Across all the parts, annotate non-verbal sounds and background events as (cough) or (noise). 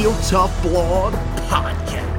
Heel Tough Blog Podcast.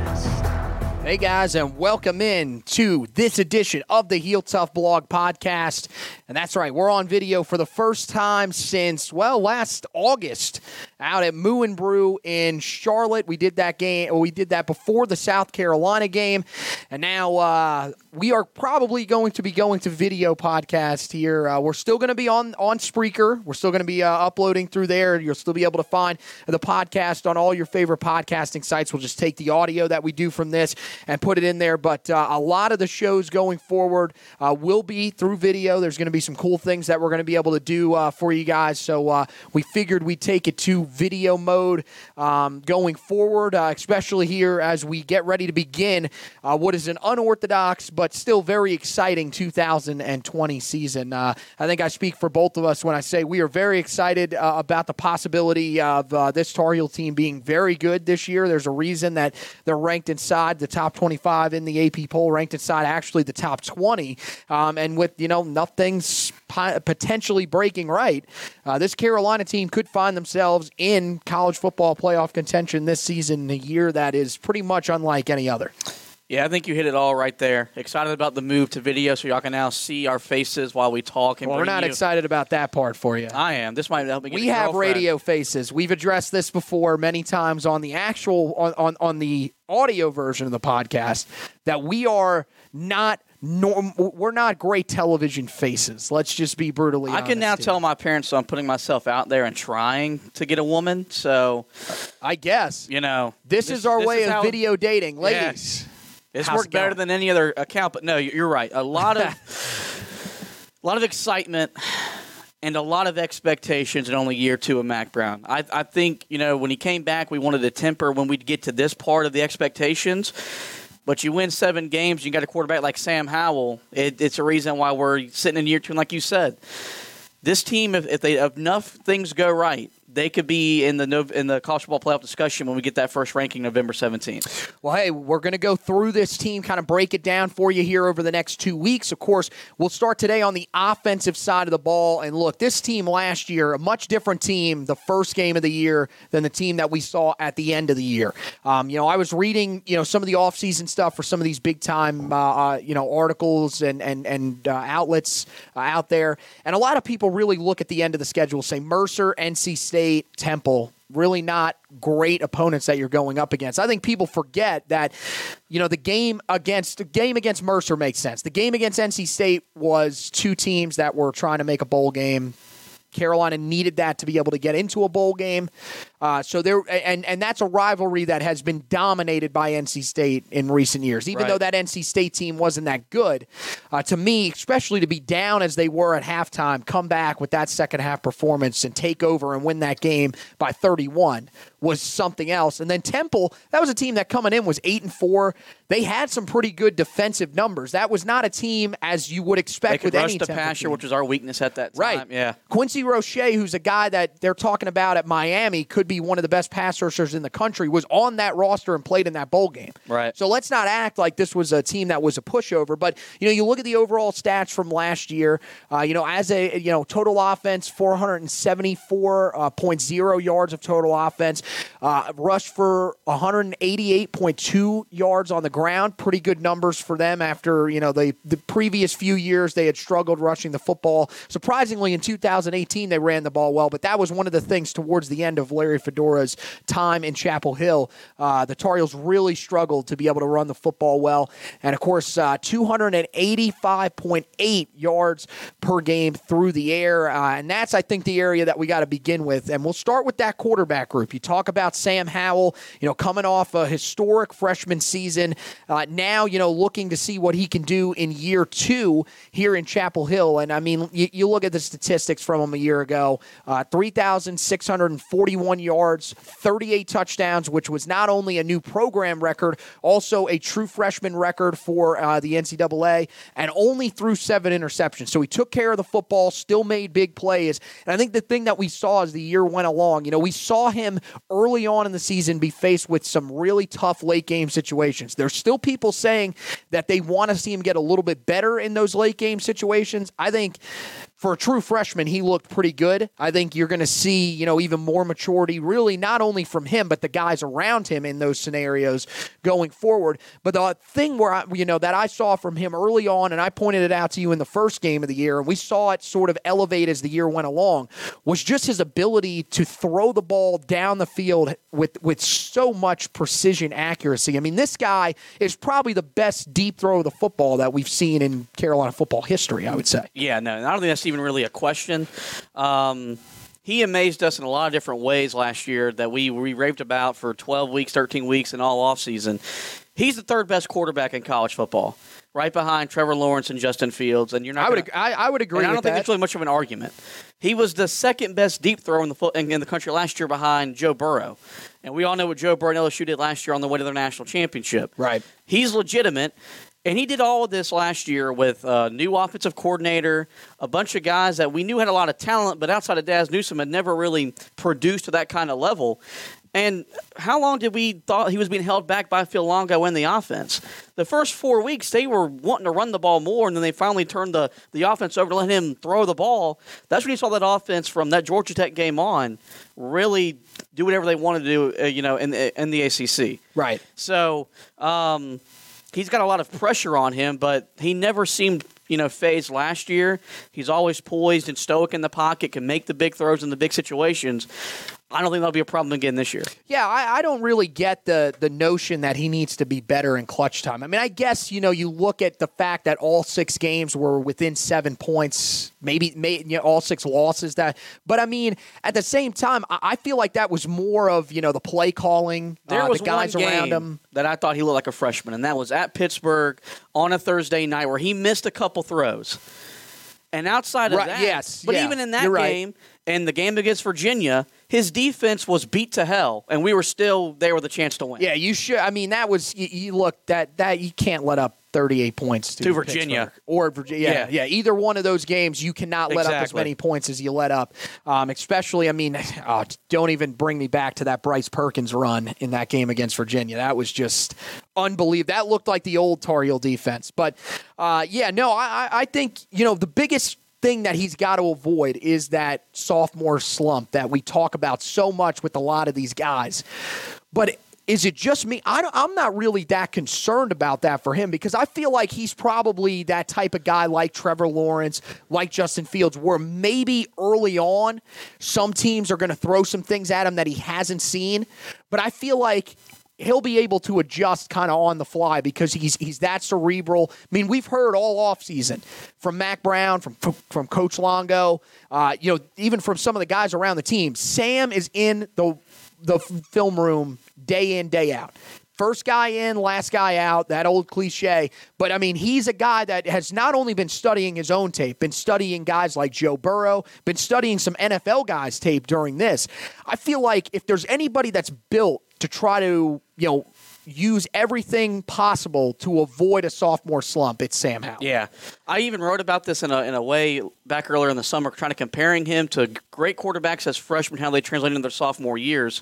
Hey guys, and welcome in to this edition of the Heel Tough Blog Podcast. And that's right, we're on video for the first time since, well, last August out at Moo and Brew in Charlotte. We did that game, we did that before the South Carolina game. And now uh, we are probably going to be going to video podcast here. Uh, we're still going to be on, on Spreaker. We're still going to be uh, uploading through there. You'll still be able to find the podcast on all your favorite podcasting sites. We'll just take the audio that we do from this and put it in there. But uh, a lot of the shows going forward uh, will be through video. There's going to be some cool things that we're going to be able to do uh, for you guys. So uh, we figured we'd take it to video mode um, going forward, uh, especially here as we get ready to begin uh, what is an unorthodox but still very exciting 2020 season. I think I speak for both of us when I say we are very excited about the possibility of this Tar Heel team being very good this year. There's a reason that they're ranked inside the top 25 in the AP poll, ranked inside actually the top 20. Um, and with, you know, nothing's potentially breaking right, uh, this Carolina team could find themselves in college football playoff contention this season, a year that is pretty much unlike any other. Yeah, I think you hit it all right there. Excited about the move to video so y'all can now see our faces while we talk. And Well, we're not you- excited about that part for you. I am. This might help me get we have girlfriend. radio faces. We've addressed this before many times on the actual on, on, on the audio version of the podcast that we are not norm we're not great television faces. Let's just be brutally I can now here. tell my parents so I'm putting myself out there and trying to get a woman. So, I guess you know. this, is our way of how- video dating, ladies. Yes. It's How's worked it better than any other account, but no, you're right. A lot of a (laughs) lot of excitement and a lot of expectations in only year two of Mack Brown. I, I think you know when he came back, we wanted to temper when we'd get to this part of the expectations. But you win seven games, you got a quarterback like Sam Howell. It, it's a reason why we're sitting in year two. And like you said, this team, if, if they if enough things go right, they could be in the in the college football playoff discussion when we get that first ranking November 17th. Well, hey, we're going to go through this team, kind of break it down for you here over the next two weeks. Of course, we'll start today on the offensive side of the ball. And look, this team last year, a much different team the first game of the year than the team that we saw at the end of the year. Um, you know, I was reading, you know, some of the offseason stuff for some of these big time, uh, uh, you know, articles and, and, and uh, outlets uh, out there. And a lot of people really look at the end of the schedule, say Mercer, NC State, Temple, really not great opponents that you're going up against. I think people forget that you know the game against the game against Mercer makes sense. The game against NC State was two teams that were trying to make a bowl game. Carolina needed that to be able to get into a bowl game. Uh, so there, and and that's a rivalry that has been dominated by NC State in recent years. Even Right. though that NC State team wasn't that good, uh, to me, especially to be down as they were at halftime, come back with that second half performance and take over and win that game by 31 was something else. And then Temple, that was a team that coming in was eight and four. They had some pretty good defensive numbers. That was not a team as you would They expect could with rush any the Temple team. which was our weakness at that time. Right. Yeah. Quincy Roche, who's a guy that they're talking about at Miami, could be one of the best pass rushers in the country, was on that roster and played in that bowl game. Right. So let's not act like this was a team that was a pushover. But you know, you look at the overall stats from last year. Uh, you know, as a you know total offense, four hundred and seventy-four uh, point zero yards of total offense, uh, rushed for one hundred and eighty-eight point two yards on the ground. Pretty good numbers for them after you know the the previous few years they had struggled rushing the football. Surprisingly, in 2018 they ran the ball well, but that was one of the things towards the end of Larry Fedora's time in Chapel Hill. Uh, the Tar Heels really struggled to be able to run the football well, and of course, uh, 285.8 yards per game through the air, uh, and that's I think the area that we got to begin with. And we'll start with that quarterback group. You talk about Sam Howell, you know, coming off a historic freshman season, uh, now you know looking to see what he can do in year two here in Chapel Hill. And I mean, you, you look at the statistics from him a year ago: uh, 3,641 yards, 38 touchdowns, which was not only a new program record, also a true freshman record for uh, the NCAA, and only threw seven interceptions. So he took care of the football, still made big plays. And I think the thing that we saw as the year went along, you know, we saw him early on in the season be faced with some really tough late game situations. There's still people saying that they want to see him get a little bit better in those late game situations. I think for a true freshman, he looked pretty good. I think you're going to see, you know, even more maturity, really not only from him, but the guys around him in those scenarios going forward. But the thing where I, you know, that I saw from him early on, and I pointed it out to you in the first game of the year, and we saw it sort of elevate as the year went along, was just his ability to throw the ball down the field with with so much precision accuracy. I mean, this guy is probably the best deep throw of the football that we've seen in Carolina football history. I would say. Yeah, no, I don't think that's even really a question. Um, he amazed us in a lot of different ways last year that we, we raved about for 12 weeks, 13 weeks, and all offseason. He's the third best quarterback in college football, right behind Trevor Lawrence and Justin Fields. And you're not I would gonna- I, I would agree. I don't think that. it's really much of an argument. He was the second best deep throw in the foot in, in the country last year behind Joe Burrow, and we all know what Joe Burrow and LSU did last year on the way to their national championship. Right. He's legitimate, and he did all of this last year with a new offensive coordinator, a bunch of guys that we knew had a lot of talent, but outside of Dazz Newsome had never really produced to that kind of level. And how long did we thought he was being held back by Phil Longo in the offense? The first four weeks, they were wanting to run the ball more, and then they finally turned the, the offense over to let him throw the ball. That's when you saw that offense from that Georgia Tech game on really do whatever they wanted to do, uh, you know, in the, in the ACC. Right. So um, he's got a lot of pressure on him, but he never seemed, you know, phased last year. He's always poised and stoic in the pocket, can make the big throws in the big situations. I don't think that'll be a problem again this year. Yeah, I, I don't really get the the notion that he needs to be better in clutch time. I mean, I guess you know you look at the fact that all six games were within seven points, maybe, may you know, all six losses. That, but I mean, at the same time, I, I feel like that was more of you know the play calling, There uh, was the guys one game around him. that I thought he looked like a freshman, and that was at Pittsburgh on a Thursday night where he missed a couple throws. And outside of Right, that, yes, but yeah, even in that you're right. game and the game against Virginia, his defense was beat to hell, and we were still there with a chance to win. Yeah, you should. I mean, that was you, you look that that you can't let up. 38 points to, To Virginia. Pittsburgh. or Virginia. Yeah, Yeah. yeah, Either one of those games, you cannot let up as many points as you let up. Um, especially, I mean, oh, (laughs) don't even bring me back to that Bryce Perkins run in that game against Virginia. That was just unbelievable. That looked like the old Tar Heel defense. But uh, yeah, no, I, I- I think you know the biggest thing that he's got to avoid is that sophomore slump that we talk about so much with a lot of these guys. But is it just me? I I'm not really that concerned about that for him because I feel like he's probably that type of guy like Trevor Lawrence, like Justin Fields, where maybe early on some teams are going to throw some things at him that he hasn't seen. But I feel like he'll be able to adjust kind of on the fly because he's he's that cerebral. I mean, we've heard all offseason from Mack Brown, from from Coach Longo, uh, you know, even from some of the guys around the team. Sam is in the the film room day in, day out. First guy in, last guy out, that old cliche. But I mean, he's a guy that has not only been studying his own tape, been studying guys like Joe Burrow, been studying some NFL guys' tape during this. I feel like if there's anybody that's built to try to, you know, use everything possible to avoid a sophomore slump, it's Sam Howell. Yeah, I even wrote about this in a in a way back earlier in the summer, trying to comparing him to great quarterbacks as freshmen, how they translate into their sophomore years.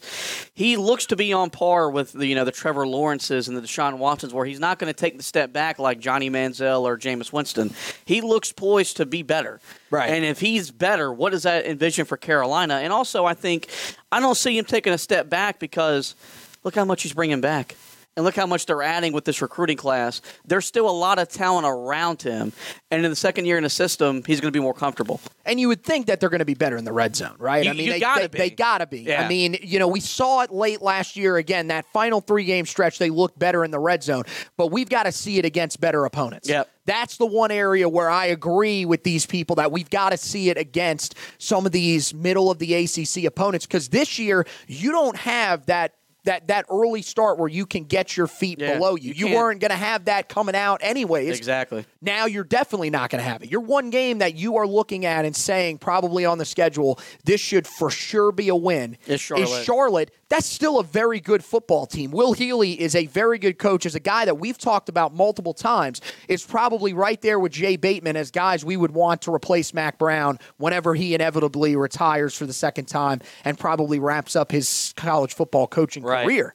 He looks to be on par with the you know the Trevor Lawrences and the Deshaun Watsons, where he's not going to take the step back like Johnny Manziel or Jameis Winston. He looks poised to be better. Right. And if he's better, what does that envision for Carolina? And also, I think I don't see him taking a step back because look how much he's bringing back. And look how much they're adding with this recruiting class. There's still a lot of talent around him. And in the second year in the system, he's going to be more comfortable. And you would think that they're going to be better in the red zone, right? You- I mean, they, gotta they gotta be. Yeah. I mean, you know, we saw it late last year again. That final three game stretch, they looked better in the red zone, but we've got to see it against better opponents. Yep. That's the one area where I agree with these people that we've got to see it against some of these middle of the ACC opponents because this year you don't have that. That, that early start where you can get your feet Yeah, below you. you You, weren't going to have that coming out anyways. Exactly. Now you're definitely not going to have it. Your one game that you are looking at and saying probably on the schedule, this should for sure be a win. Is Charlotte. Is Charlotte. That's still a very good football team. Will Healy is a very good coach. Is a guy that we've talked about multiple times. Is probably right there with Jay Bateman as guys we would want to replace Mack Brown whenever he inevitably retires for the second time and probably wraps up his college football coaching Right. career.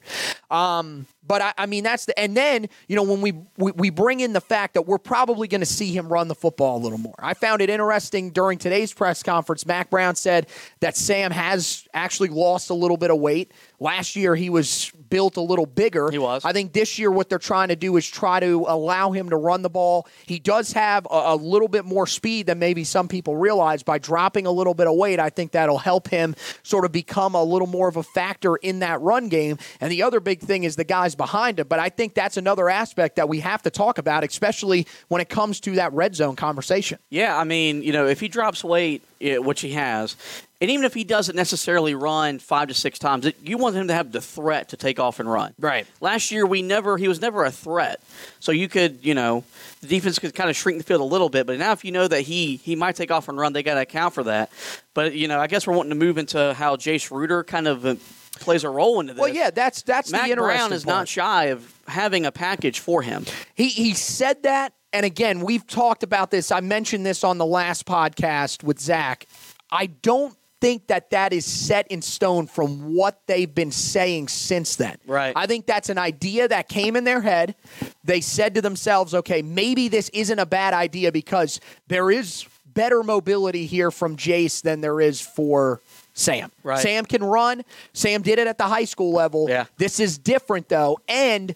Um, but I, I mean, that's the, and then, you know, when we, we, we bring in the fact that we're probably going to see him run the football a little more. I found it interesting during today's press conference. Mack Brown said that Sam has actually lost a little bit of weight. Last year, he was built a little bigger. He was. I think this year, what they're trying to do is try to allow him to run the ball. He does have a, a little bit more speed than maybe some people realize. By dropping a little bit of weight, I think that'll help him sort of become a little more of a factor in that run game. And the other big thing is the guys behind him. But I think that's another aspect that we have to talk about, especially when it comes to that red zone conversation. Yeah, I mean, you know, if he drops weight, eh, which he has, and even if he doesn't necessarily run five to six times, it, you want him to have the threat to take off and run. Right. Last year, we never he was never a threat, so you could, you know, the defense could kind of shrink the field a little bit. But now, if you know that he he might take off and run, they got to account for that. But you know, I guess we're wanting to move into how Jace Ruder kind of. Uh, Plays a role into this. Well, yeah, that's that's Mack the interesting Brown is part. not shy of having a package for him. He he said that, and again, we've talked about this. I mentioned this on the last podcast with Zach. I don't think that that is set in stone from what they've been saying since then. Right. I think that's an idea that came in their head. They said to themselves, "Okay, maybe this isn't a bad idea because there is better mobility here from Jace than there is for." Sam. Right. Sam can run. Sam did it at the high school level. Yeah. This is different though. And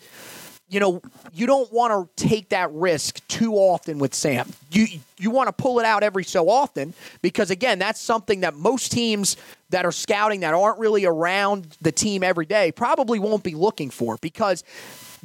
you know, you don't want to take that risk too often with Sam. You you want to pull it out every so often because again, that's something that most teams that are scouting that aren't really around the team every day probably won't be looking for because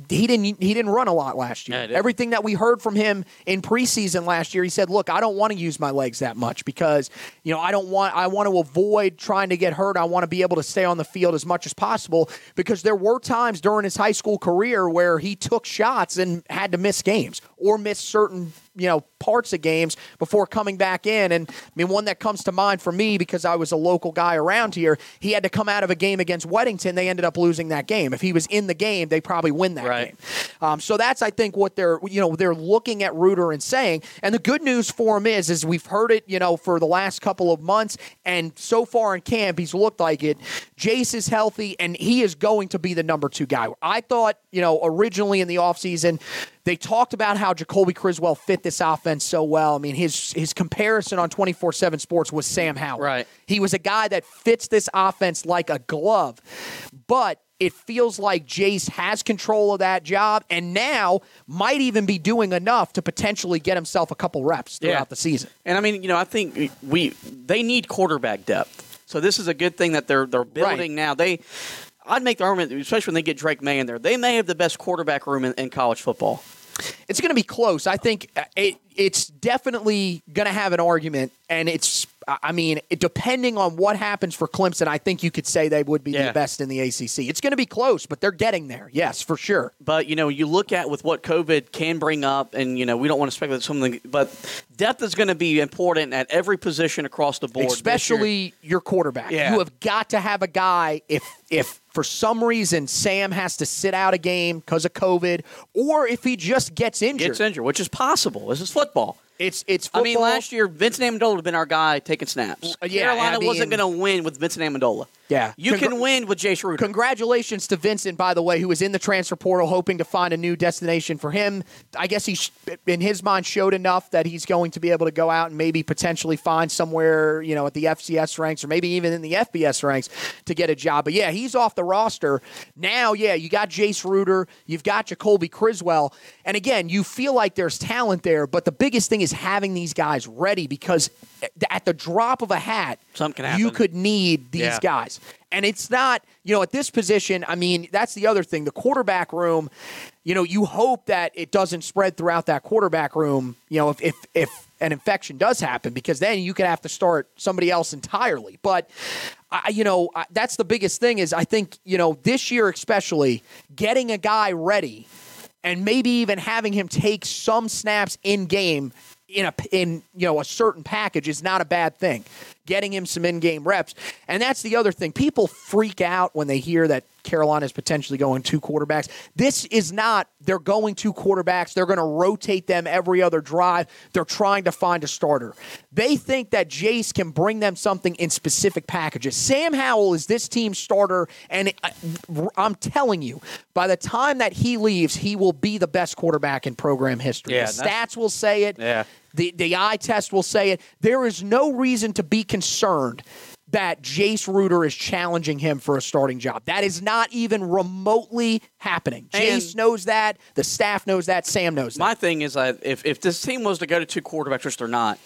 he didn't he didn't run a lot last year. Yeah. Everything that we heard from him in preseason last year, he said, "Look, I don't want to use my legs that much because you know I don't want I want to avoid trying to get hurt. I want to be able to stay on the field as much as possible because there were times during his high school career where he took shots and had to miss games or miss certain you know parts of games before coming back in. And I mean, one that comes to mind for me because I was a local guy around here, he had to come out of a game against Weddington. They ended up losing that game. If he was in the game, they probably win that Right. game. Um, so that's I think what they're you know they're looking at Ruder and saying. And the good news for him is is we've heard it you know for the last couple of months, and so far in camp he's looked like it. Jace is healthy, and he is going to be the number two guy. I thought you know originally in the offseason they talked about how Jacoby Criswell fit this offense so well. I mean, his his comparison on 24/7 Sports was Sam Howell. Right. He was a guy that fits this offense like a glove. But it feels like Jace has control of that job and now might even be doing enough to potentially get himself a couple reps throughout Yeah. the season. And I mean, you know, I think we they need quarterback depth. So this is a good thing that they're they're building Right. now. They I'd make the argument, especially when they get Drake Maye in there, they may have the best quarterback room in, in college football. It's going to be close. I think uh, it, it's definitely going to have an argument, and it's I mean, depending on what happens for Clemson, I think you could say they would be Yeah. the best in the ACC. It's going to be close, but they're getting there. Yes, for sure. But you know, you look at with what COVID can bring up, and you know, we don't want to speculate something, but depth is going to be important at every position across the board. especially your quarterback. Yeah. You have got to have a guy if if for some reason Sam has to sit out a game because of COVID, or if he just gets injured. gets injured, which is possible. This is football. It's it's I mean, last year Vincent Amendola would have been our guy taking snaps. Yeah, Carolina I mean- wasn't going to win with Vincent Amendola. Yeah. you can win with Jay Schroeder. Congratulations to Vincent, by the way, who was in the transfer portal hoping to find a new destination for him. I guess he, sh- in his mind, showed enough that he's going to be able to go out and maybe potentially find somewhere, you know, at the FCS ranks or maybe even in the FBS ranks to get a job. But yeah, he's off the roster. Now, yeah, you got Jace Ruder, you've got Jacoby Criswell. And again, you feel like there's talent there, but the biggest thing is having these guys ready because at the drop of a hat, Something can happen. you could need these Yeah. guys. And it's not, you know, at this position, I mean, that's the other thing. The quarterback room, you know, you hope that it doesn't spread throughout that quarterback room, you know, if if, if an infection does happen, because then you could have to start somebody else entirely. But, I, you know, I, that's the biggest thing is I think, you know, this year especially, getting a guy ready and maybe even having him take some snaps in game in a in you know a certain package is not a bad thing. Getting him some in-game reps, and that's the other thing. People freak out when they hear that Carolina is potentially going two quarterbacks. This is not. They're going two quarterbacks. They're going to rotate them every other drive. They're trying to find a starter. They think that Jace can bring them something in specific packages. Sam Howell is this team's starter, and I'm telling you, by the time that he leaves, he will be the best quarterback in program history. Yeah, the stats will say it. Yeah. The the eye test will say it. There is no reason to be concerned that Jace Ruder is challenging him for a starting job. That is not even remotely happening. And- Jace knows that. The staff knows that. Sam knows that. My thing is that if, if this team was to go to two quarterbacks, which they're not,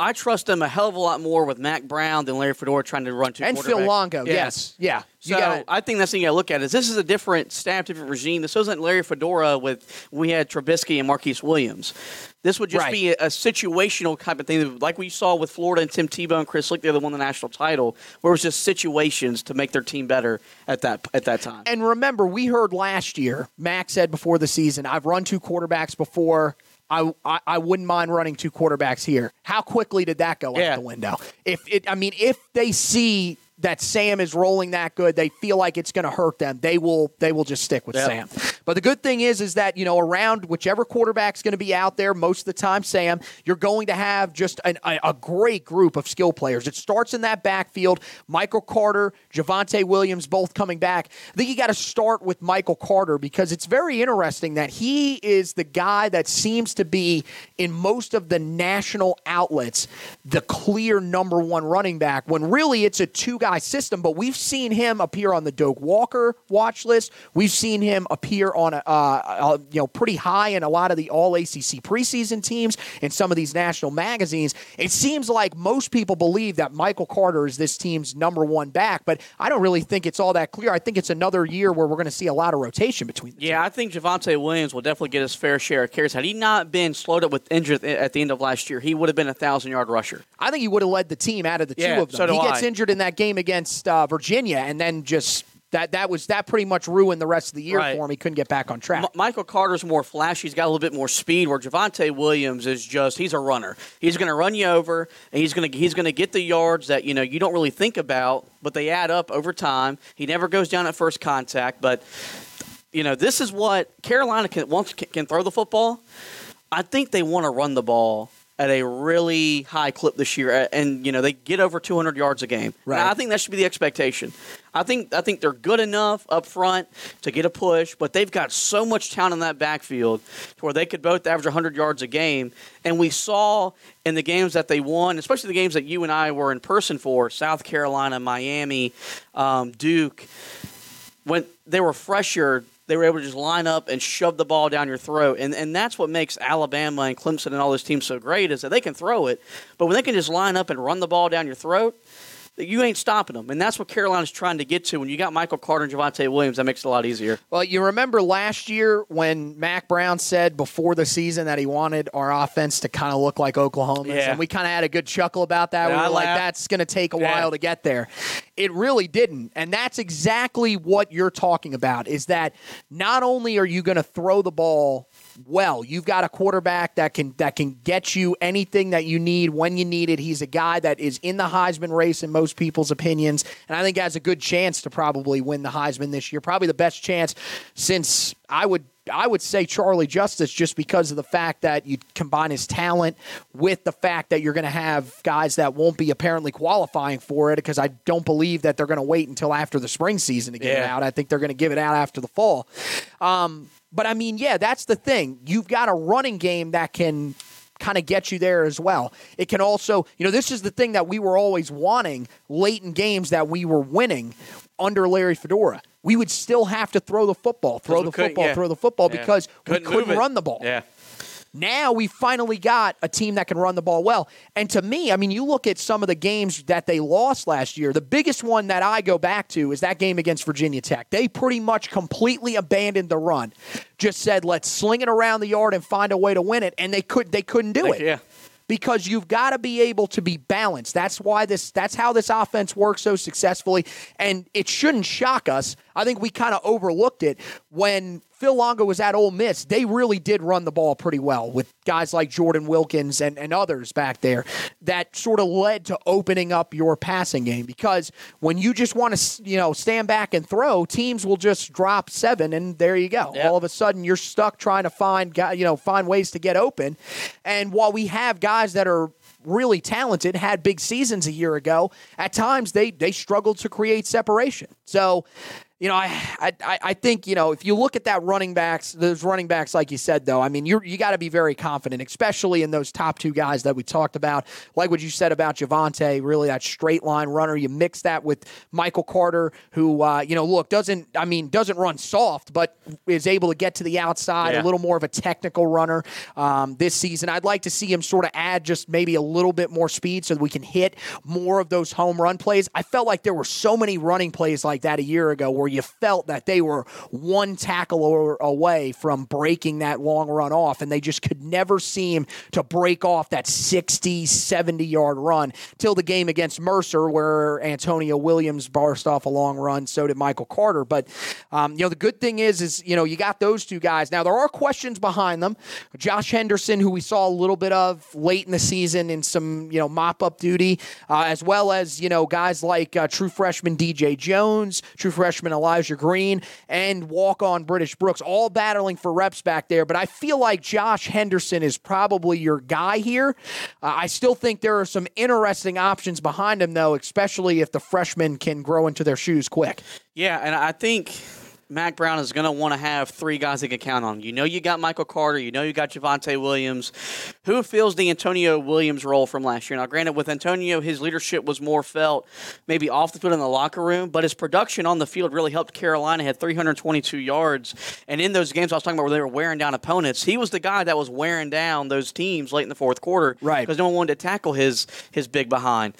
I trust them a hell of a lot more with Mack Brown than Larry Fedora trying to run two and Phil. Longo. Yeah. Yes. Yeah. So got I think that's the thing you got to look at is this is a different staff, different regime. This wasn't Larry Fedora with we had Trubisky and Marquise Williams. This would just Right. be a, a situational type of thing, like we saw with Florida and Tim Tebow and Chris Leak. They won the national title, where it was just situations to make their team better at that at that time. And remember, we heard last year, Max said before the season, I've run two quarterbacks before. I, I, I wouldn't mind running two quarterbacks here. How quickly did that go Yeah. out the window? If it, I mean, if they see that Sam is rolling that good, they feel like it's going to hurt them. They will they will just stick with Yeah. Sam. But the good thing is is that you know around whichever quarterback's going to be out there most of the time, Sam, you're going to have just an, a, a great group of skill players. It starts in that backfield. Michael Carter, Javonte Williams, both coming back. I think you got to start with Michael Carter because it's very interesting that he is the guy that seems to be in most of the national outlets the clear number one running back when really it's a two guy system. But we've seen him appear on the Doak Walker watch list. We've seen him appear on a, uh, a you know pretty high in a lot of the All ACC preseason teams in some of these national magazines. It seems like most people believe that Michael Carter is this team's number one back, but I don't really think it's all that clear. I think it's another year where we're going to see a lot of rotation between. The Yeah, I think Javonte Williams will definitely get his fair share of carries. Had he not been slowed up with injury at the end of last year, he would have been a thousand yard rusher. I think he would have led the team out of the Yeah, two of them. so he gets injured in that game against uh, Virginia, and then just that that was that pretty much ruined the rest of the year Right. for him. He couldn't get back on track. M- Michael Carter's more flashy. He's got a little bit more speed. Where Javonte Williams is just he's a runner. He's going to run you over, and he's going to he's going to get the yards that you know you don't really think about, but they add up over time. He never goes down at first contact, but you know this is what Carolina can once can, can throw the football. I think they want to run the ball at a really high clip this year, and you know they get over 200 yards a game. Right. And I think that should be the expectation. I think I think they're good enough up front to get a push, but they've got so much talent in that backfield to where they could both average 100 yards a game. And we saw in the games that they won, especially the games that you and I were in person for, South Carolina, Miami, um, Duke, when they were fresher, they were able to just line up and shove the ball down your throat. And and that's what makes Alabama and Clemson and all those teams so great is that they can throw it, but when they can just line up and run the ball down your throat, you ain't stopping them. And that's what Carolina's trying to get to. When you got Michael Carter and Javonte Williams, that makes it a lot easier. Well, you remember last year when Mack Brown said before the season that he wanted our offense to kind of look like Oklahoma's, Yeah. and we kind of had a good chuckle about that. Yeah, we were like, that's going to take a Yeah. while to get there. It really didn't, and that's exactly what you're talking about. Is that not only are you going to throw the ball well. You've got a quarterback that can that can get you anything that you need when you need it. He's a guy that is in the Heisman race in most people's opinions, and I think has a good chance to probably win the Heisman this year. Probably the best chance since I would I would say Charlie Justice just because of the fact that you combine his talent with the fact that you're going to have guys that won't be apparently qualifying for it because I don't believe that they're going to wait until after the spring season to get it out. I think they're going to give it out after the fall. Um, but I mean, yeah, that's the thing. You've got a running game that can kind of get you there as well. It can also, you know, this is the thing that we were always wanting late in games that we were winning under Larry Fedora. We would still have to throw the football, throw the football, yeah. throw the football because Couldn't we couldn't run the ball. Yeah. Now we finally got a team that can run the ball well. And to me, I mean, you look at some of the games that they lost last year. The biggest one that I go back to is that game against Virginia Tech. They pretty much completely abandoned the run. Just said, "Let's sling it around the yard and find a way to win it." And they could they couldn't do Like, it yeah. because you've got to be able to be balanced. That's why this that's how this offense works so successfully and it shouldn't shock us. I think we kind of overlooked it when Phil Longo was at Ole Miss. They really did run the ball pretty well with guys like Jordan Wilkins and, and others back there that sort of led to opening up your passing game because when you just want to you know stand back and throw, teams will just drop 7 and there you go. Yep. All of a sudden you're stuck trying to find you know find ways to get open. And while we have guys that are really talented, had big seasons a year ago, at times they they struggled to create separation. So. You know, I, I I- think you know if you look at that running backs, those running backs, like you said, though, I mean you you got to be very confident, especially in those top two guys that we talked about. Like what you said about Javonte, really that straight line runner. You mix that with Michael Carter, who uh, you know, look doesn't I mean doesn't run soft, but is able to get to the outside, Yeah. a little more of a technical runner um, this season. I'd like to see him sort of add just maybe a little bit more speed so that we can hit more of those home run plays. I felt like there were so many running plays like that a year ago where you felt that they were one tackle or, away from breaking that long run off, and they just could never seem to break off that 60, 70 yard run till the game against Mercer where Antonio Williams barst off a long run. So did Michael Carter. But, um, you know, the good thing is, is, you know, you got those two guys. Now, there are questions behind them. Josh Henderson, who we saw a little bit of late in the season in some, you know, mop up duty, uh, as well as, you know, guys like uh, true freshman DJ Jones, true freshman Elijah Green, and walk on British Brooks, all battling for reps back there. But I feel like Josh Henderson is probably your guy here. Uh, I still think there are some interesting options behind him, though, especially if the freshmen can grow into their shoes quick. Yeah, and I think Mack Brown is going to want to have three guys he can count on. You know, you got Michael Carter. You know, you got Javonte Williams. Who fills the Antonio Williams role from last year? Now, granted, with Antonio, his leadership was more felt maybe off the field in the locker room, but his production on the field really helped Carolina. Had 322 yards, and in those games I was talking about where they were wearing down opponents, he was the guy that was wearing down those teams late in the fourth quarter, Right. Because no one wanted to tackle his his big behind.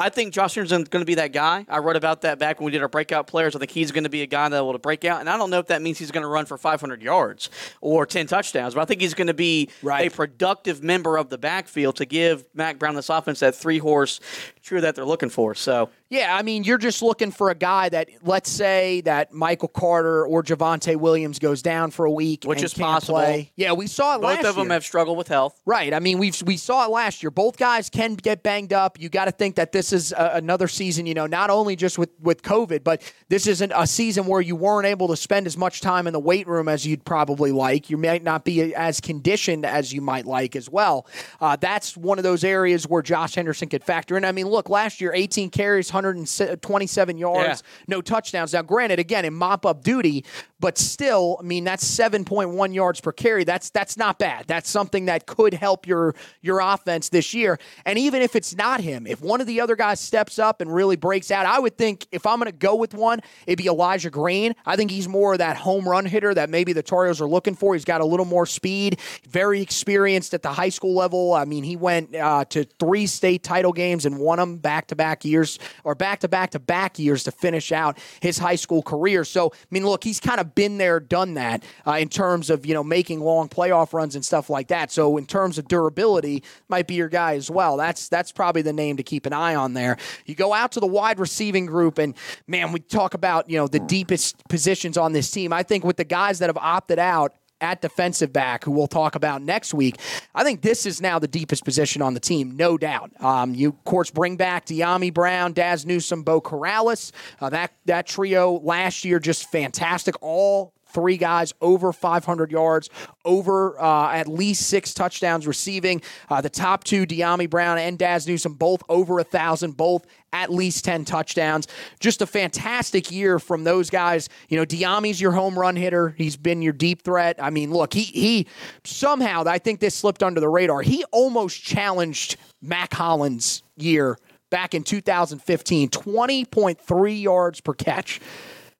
I think Josh Henderson's going to be that guy. I wrote about that back when we did our breakout players. I think he's going to be a guy that will break out, and I don't know if that means he's going to run for 500 yards or 10 touchdowns, but I think he's going to be Right. a productive member of the backfield to give Mack Brown this offense that three horse true that they're looking for. So Yeah, I mean, you're just looking for a guy that, let's say, that Michael Carter or Javonte Williams goes down for a week, Which and is possible. Play. Yeah, we saw it both last of them year. have struggled with health. Right. I mean, we've we saw it last year. Both guys can get banged up. You got to think that this is a, another season. You know, not only just with with COVID, but this isn't a season where you weren't able to spend as much time in the weight room as you'd probably like. You might not be as conditioned as you might like as well. Uh, that's one of those areas where Josh Henderson could factor in. I mean, look, last year, 18 carries, 127 yards, Yeah. no touchdowns. Now, granted, again in mop up duty, but still, I mean, that's 7.1 yards per carry. That's that's not bad. That's something that could help your your offense this year. And even if it's not him, if one of the other guys steps up and really breaks out, I would think if I'm going to go with one, it'd be Elijah Green. I think he's more of that home run hitter that maybe the Toros are looking for. He's got a little more speed, very experienced at the high school level. I mean, he went uh, to three state title games and won them back to back years or back to back to back years to finish out his high school career. So, I mean, look, he's kind of been there, done that uh, in terms of, you know, making long playoff runs and stuff like that. So, in terms of durability, might be your guy as well. That's that's probably the name to keep an eye on there. You go out to the wide receiving group, and man, we talk about, you know, the deepest positions on this team. I think with the guys that have opted out, at defensive back, who we'll talk about next week. I think this is now the deepest position on the team, no doubt. Um, you, of course, bring back Dyami Brown, Dazz Newsome, Beau Corrales. Uh, that that trio last year just fantastic. All three guys over 500 yards, over uh, at least six touchdowns receiving. Uh, the top two, Dyami Brown and Dazz Newsome, both over a thousand, both at least 10 touchdowns. Just a fantastic year from those guys. You know, Dyami's your home run hitter. He's been your deep threat. I mean, look, he he somehow I think this slipped under the radar. He almost challenged Mack Hollins' year back in 2015, 20.3 yards per catch.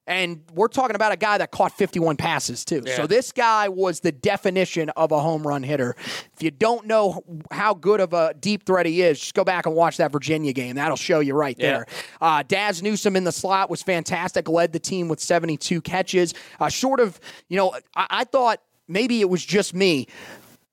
And we're talking about a guy that caught 51 passes, too. Yeah. So this guy was the definition of a home run hitter. If you don't know how good of a deep threat he is, just go back and watch that Virginia game. That'll show you right yeah. there. Uh, Dazz Newsome in the slot was fantastic, led the team with 72 catches. Uh, short of, you know, I, I thought maybe it was just me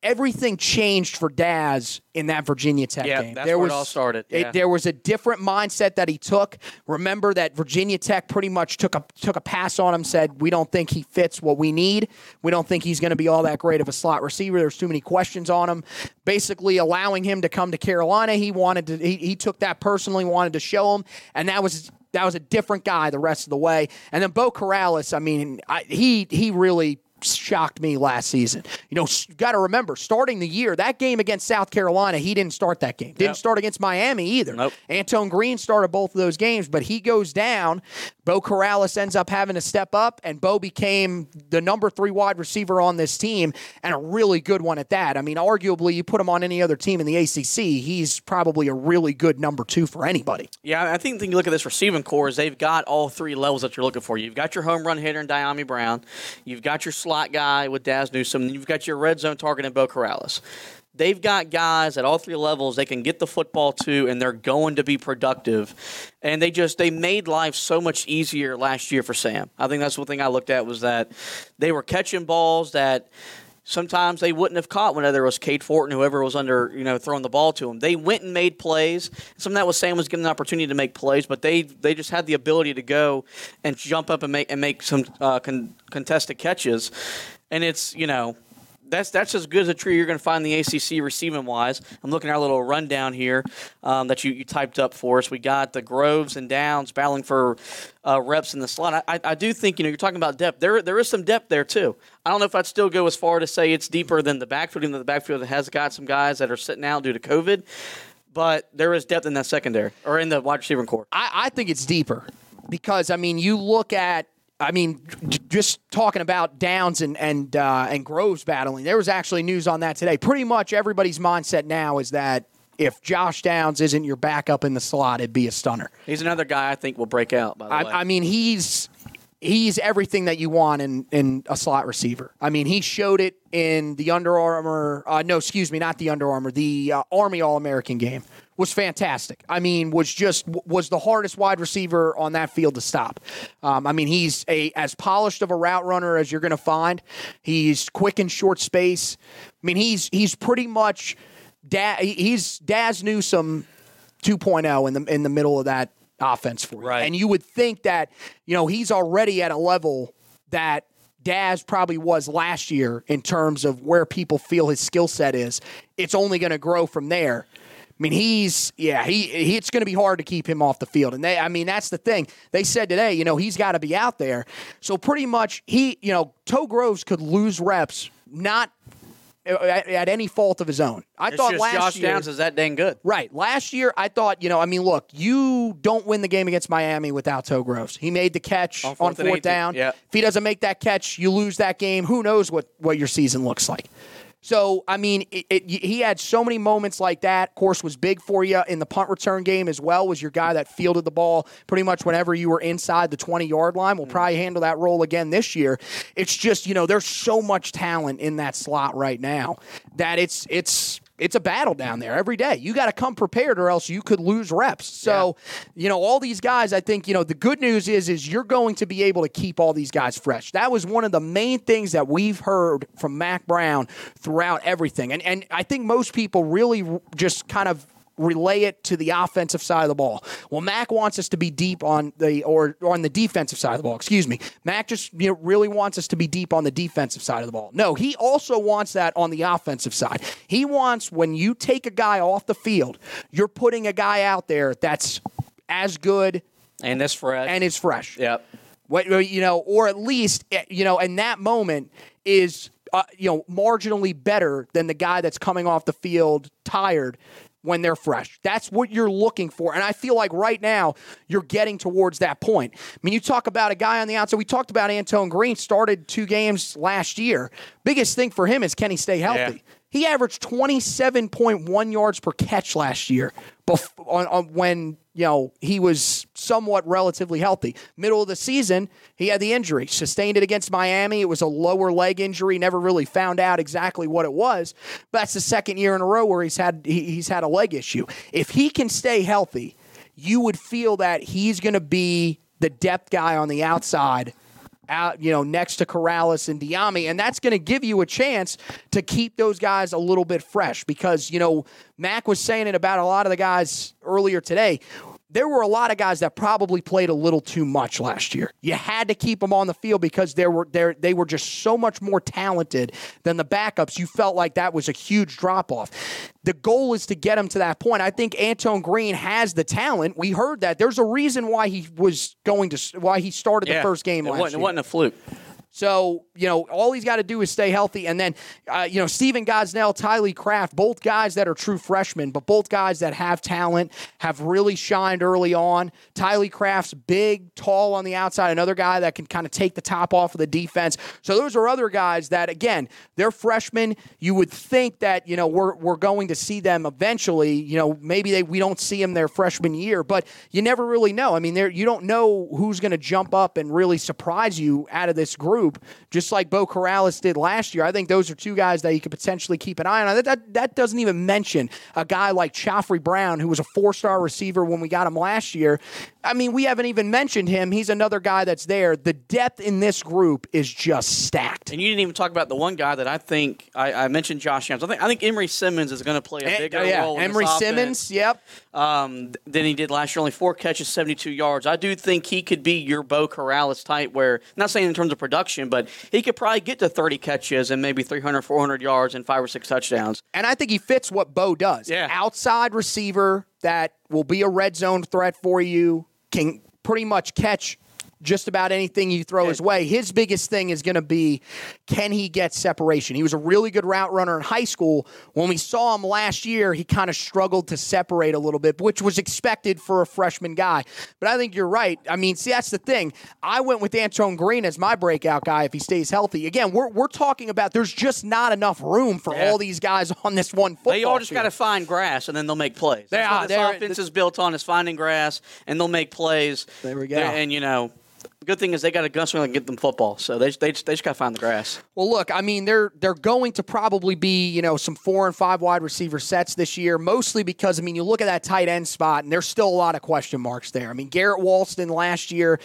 everything changed for Dazz in that Virginia Tech yeah, game. That's there where was, it all started. Yeah. It, there was a different mindset that he took. Remember that Virginia Tech pretty much took a took a pass on him, said we don't think he fits what we need. We don't think he's going to be all that great of a slot receiver. There's too many questions on him. Basically, allowing him to come to Carolina, he wanted to. He, he took that personally, wanted to show him, and that was that was a different guy the rest of the way. And then Beau Corrales, I mean, I, he he really shocked me last season. You know, you got to remember, starting the year, that game against South Carolina, he didn't start that game. Didn't start against Miami either. Nope. Antoine Green started both of those games, but he goes down. Beau Corrales ends up having to step up, and Beau became the number three wide receiver on this team, and a really good one at that. I mean, arguably, you put him on any other team in the ACC, he's probably a really good number two for anybody. Yeah, I think when you look at this receiving core, is they've got all three levels that you're looking for. You've got your home run hitter in Dyami Brown, you've got your slot guy with Dazz Newsome, and you've got your red zone target in Beau Corrales. They've got guys at all three levels they can get the football to, and they're going to be productive. And they just they made life so much easier last year for Sam. I think that's one thing I looked at was that they were catching balls that sometimes they wouldn't have caught whenever it was Cade Fortin, whoever was under, you know, throwing the ball to them. They went and made plays. Some of that was Sam was given the opportunity to make plays, but they they just had the ability to go and jump up and make and make some uh, con- contested catches. And it's you know that's that's as good as a tree you're going to find in the ACC receiving wise. I'm looking at our little rundown here um, that you, you typed up for us. We got the Groves and Downs battling for uh, reps in the slot. I, I, do think you know you're talking about depth. There there is some depth there too. I don't know if I'd still go as far to say it's deeper than the backfield. Even though the backfield has got some guys that are sitting out due to COVID, but there is depth in that secondary or in the wide receiving core. I, I think it's deeper because I mean you look at I mean, just talking about Downs and and uh, and Groves battling. There was actually news on that today. Pretty much everybody's mindset now is that if Josh Downs isn't your backup in the slot, it'd be a stunner. He's another guy I think will break out. By the I, way, I mean he's he's everything that you want in in a slot receiver. I mean he showed it in the Under Armour. Uh, no, excuse me, not the Under Armour. The uh, Army All American game was fantastic. I mean, was just was the hardest wide receiver on that field to stop. Um, I mean, he's a as polished of a route runner as you're going to find. He's quick in short space. I mean, he's he's pretty much da- he's Dazz Newsome 2.0 in the in the middle of that offense for you. Right. And you would think that you know he's already at a level that Dazz probably was last year in terms of where people feel his skill set is. It's only going to grow from there. I mean, he's yeah, he, he it's going to be hard to keep him off the field, and they, I mean, that's the thing. They said today, you know, he's got to be out there. So pretty much, he, you know, Toe Groves could lose reps, not uh, at, at, any fault of his own. I it's thought last year Josh year, Downs is that dang good. Right. Last year, I thought, you know, I mean, look, you don't win the game against Miami without Toe Groves. He made the catch on fourth, on fourth down. Yeah. If he doesn't make that catch, you lose that game. Who knows what, what your season looks like. So, I mean, it, it, he had so many moments like that. Of course, was big for you in the punt return game as well. Was your guy that fielded the ball pretty much whenever you were inside the 20 yard line. Will mm. probably handle that role again this year. It's just, you know, there's so much talent in that slot right now that it's, it's, it's a battle down there every day. You got to come prepared or else you could lose reps. So, you know, all these guys, I think, you know, the good news is is you're going to be able to keep all these guys fresh. That was one of the main things that we've heard from Mack Brown throughout everything. And and I think most people really just kind of relay it to the offensive side of the ball. Well, Mack wants us to be deep on the or, or on the defensive side of the ball. Excuse me. Mack just you know, really wants us to be deep on the defensive side of the ball. No, he also wants that on the offensive side. He wants when you take a guy off the field, you're putting a guy out there that's as good And this fresh. and is fresh. Yep. What you know, or at least eh, you know, in that moment is uh, you know marginally better than the guy that's coming off the field tired when they're fresh. That's what you're looking for, and I feel like right now you're getting towards that point. I mean, you talk about a guy on the outside. We talked about Antoine Green started two games last year. Biggest thing for him is can he stay healthy? Yeah. He averaged 27.1 yards per catch last year on, on when you know he was somewhat relatively healthy. Middle of the season, he had the injury, sustained it against Miami. It was a lower leg injury. Never really found out exactly what it was. But that's the second year in a row where he's had he, he's had a leg issue. If he can stay healthy, you would feel that he's going to be the depth guy on the outside out, you know, next to Corrales and Dyami, and that's going to give you a chance to keep those guys a little bit fresh because you know Mack was saying it about a lot of the guys earlier today. There were a lot of guys that probably played a little too much last year. You had to keep them on the field because they were they they were just so much more talented than the backups. You felt like that was a huge drop off. The goal is to get them to that point. I think Antoine Green has the talent. We heard that. There's a reason why he was going to why he started the first game It last wasn't, year. it wasn't a fluke. So, you know, all he's got to do is stay healthy. And then, uh, you know, Stephen Gosnell, Tylee Craft, both guys that are true freshmen, but both guys that have talent, have really shined early on. Tylee Craft's big, tall on the outside, another guy that can kind of take the top off of the defense. So those are other guys that, again, they're freshmen. You would think that, you know, we're, we're going to see them eventually. You know, maybe they, we don't see them their freshman year, but you never really know. I mean, you don't know who's going to jump up and really surprise you out of this group, just like Beau Corrales did last year. I think those are two guys that you could potentially keep an eye on. That, that, that doesn't even mention a guy like Khafre Brown, who was a four star receiver when we got him last year. I mean, we haven't even mentioned him. He's another guy that's there. The depth in this group is just stacked. And you didn't even talk about the one guy that I think I, I mentioned, Josh Jones. I think I think Emery Simmons is going to play a Eh, bigger oh, yeah, role. in this Emery offense, Simmons, yep. um, than he did last year. Only four catches, seventy-two yards. I do think he could be your Beau Corrales type. Where not saying in terms of production, but he could probably get to thirty catches and maybe 300, 400 yards and five or six touchdowns. And I think he fits what Beau does. Yeah. Outside receiver that will be a red zone threat for you, can pretty much catch just about anything you throw his way. His biggest thing is going to be can he get separation? He was a really good route runner in high school. When we saw him last year, he kind of struggled to separate a little bit, which was expected for a freshman guy. But I think you're right. I mean, see, that's the thing. I went with Antoine Green as my breakout guy if he stays healthy. Again, we're, we're talking about there's just not enough room for Yeah. all these guys on this one football They all just got to find grass, and then they'll make plays. They That's are. what this offense is built on is finding grass, and they'll make plays. There we go. And you know, good thing is they got a gunslinger can get them football, so they they just, they just got to find the grass. Well, look, I mean, they're they're going to probably be you know some four and five wide receiver sets this year, mostly because I mean you look at that tight end spot, and there's still a lot of question marks there. I mean, Garrett Walston last year,